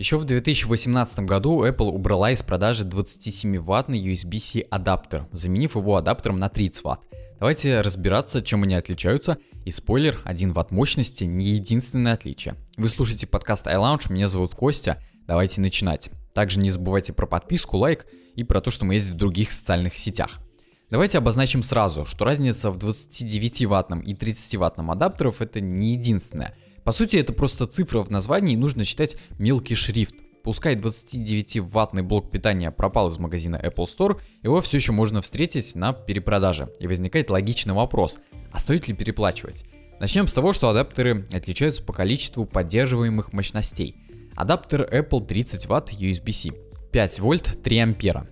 Еще в 2018 году Apple убрала из продажи 27-ваттный USB-C адаптер, заменив его адаптером на 30 Вт. Давайте разбираться, чем они отличаются. И спойлер, 1 Вт мощности не единственное отличие. Вы слушаете подкаст iLounge, меня зовут Костя. Давайте начинать. Также не забывайте про подписку, лайк и про то, что мы есть в других социальных сетях. Давайте обозначим сразу, что разница в 29-ваттном и 30-ваттном адаптеров это не единственная – по сути, это просто цифра в названии, и нужно читать мелкий шрифт. Пускай 29-ваттный блок питания пропал из магазина Apple Store, его все еще можно встретить на перепродаже. И возникает логичный вопрос, а стоит ли переплачивать? Начнем с того, что адаптеры отличаются по количеству поддерживаемых мощностей. Адаптер Apple 30 Вт USB-C, 5 вольт 3 ампера.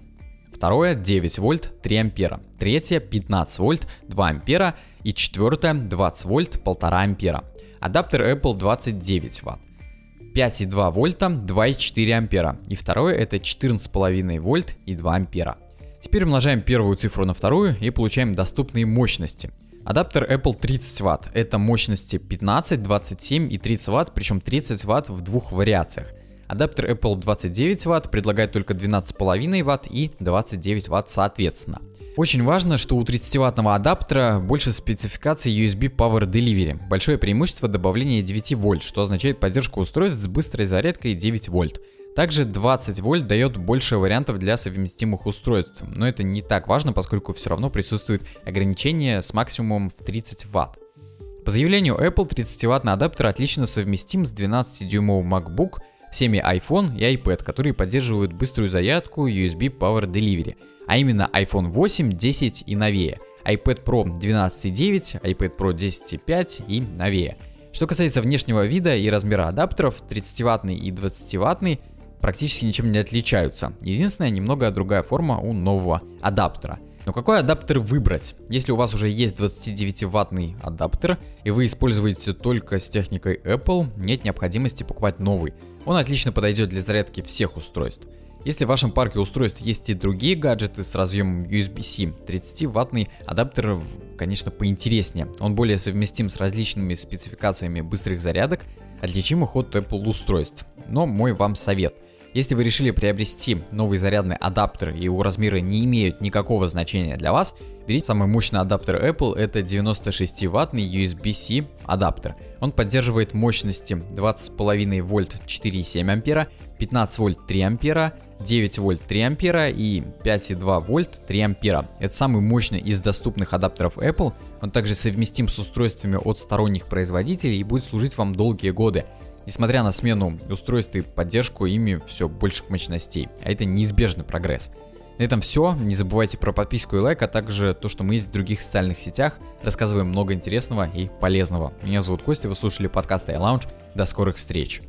Второе 9 вольт 3 ампера. Третье 15 вольт 2 ампера. И четвертое 20 вольт 1,5 ампера. Адаптер Apple 29 Вт. 5,2 вольта, 2,4 ампера. И второе это 14,5 вольт и 2 ампера. Теперь умножаем первую цифру на вторую и получаем доступные мощности. Адаптер Apple 30 Вт. Это мощности 15, 27 и 30 Вт, причем 30 Вт в двух вариациях. Адаптер Apple 29 Вт предлагает только 12,5 Вт и 29 Вт соответственно. Очень важно, что у 30-ваттного адаптера больше спецификаций USB Power Delivery. Большое преимущество добавления 9 вольт, что означает поддержку устройств с быстрой зарядкой 9 вольт. Также 20 вольт дает больше вариантов для совместимых устройств, но это не так важно, поскольку все равно присутствует ограничение с максимумом в 30 ватт. По заявлению Apple, 30-ваттный адаптер отлично совместим с 12-дюймовым MacBook, всеми iPhone и iPad, которые поддерживают быструю зарядку USB Power Delivery – а именно iPhone 8, 10 и новее, iPad Pro 12.9, iPad Pro 10.5 и новее. Что касается внешнего вида и размера адаптеров, 30-ваттный и 20-ваттный практически ничем не отличаются. Единственная немного другая форма у нового адаптера. Но какой адаптер выбрать? Если у вас уже есть 29-ваттный адаптер и вы используете только с техникой Apple, нет необходимости покупать новый. Он отлично подойдет для зарядки всех устройств. Если в вашем парке устройств есть и другие гаджеты с разъемом USB-C, 30-ваттный адаптер, конечно, поинтереснее. Он более совместим с различными спецификациями быстрых зарядок, отличимых от Apple устройств. Но мой вам совет – если вы решили приобрести новый зарядный адаптер и его размеры не имеют никакого значения для вас, берите самый мощный адаптер Apple, это 96 ваттный USB-C адаптер. Он поддерживает мощности 20,5 вольт 4,7 ампера, 15 вольт 3 ампера, 9 вольт 3 ампера и 5,2 вольт 3 ампера. Это самый мощный из доступных адаптеров Apple. Он также совместим с устройствами от сторонних производителей и будет служить вам долгие годы. Несмотря на смену устройств и поддержку ими все больших мощностей, а это неизбежный прогресс. На этом все. Не забывайте про подписку и лайк, а также то, что мы есть в других социальных сетях. Рассказываем много интересного и полезного. Меня зовут Костя, вы слушали подкаст iLounge. До скорых встреч.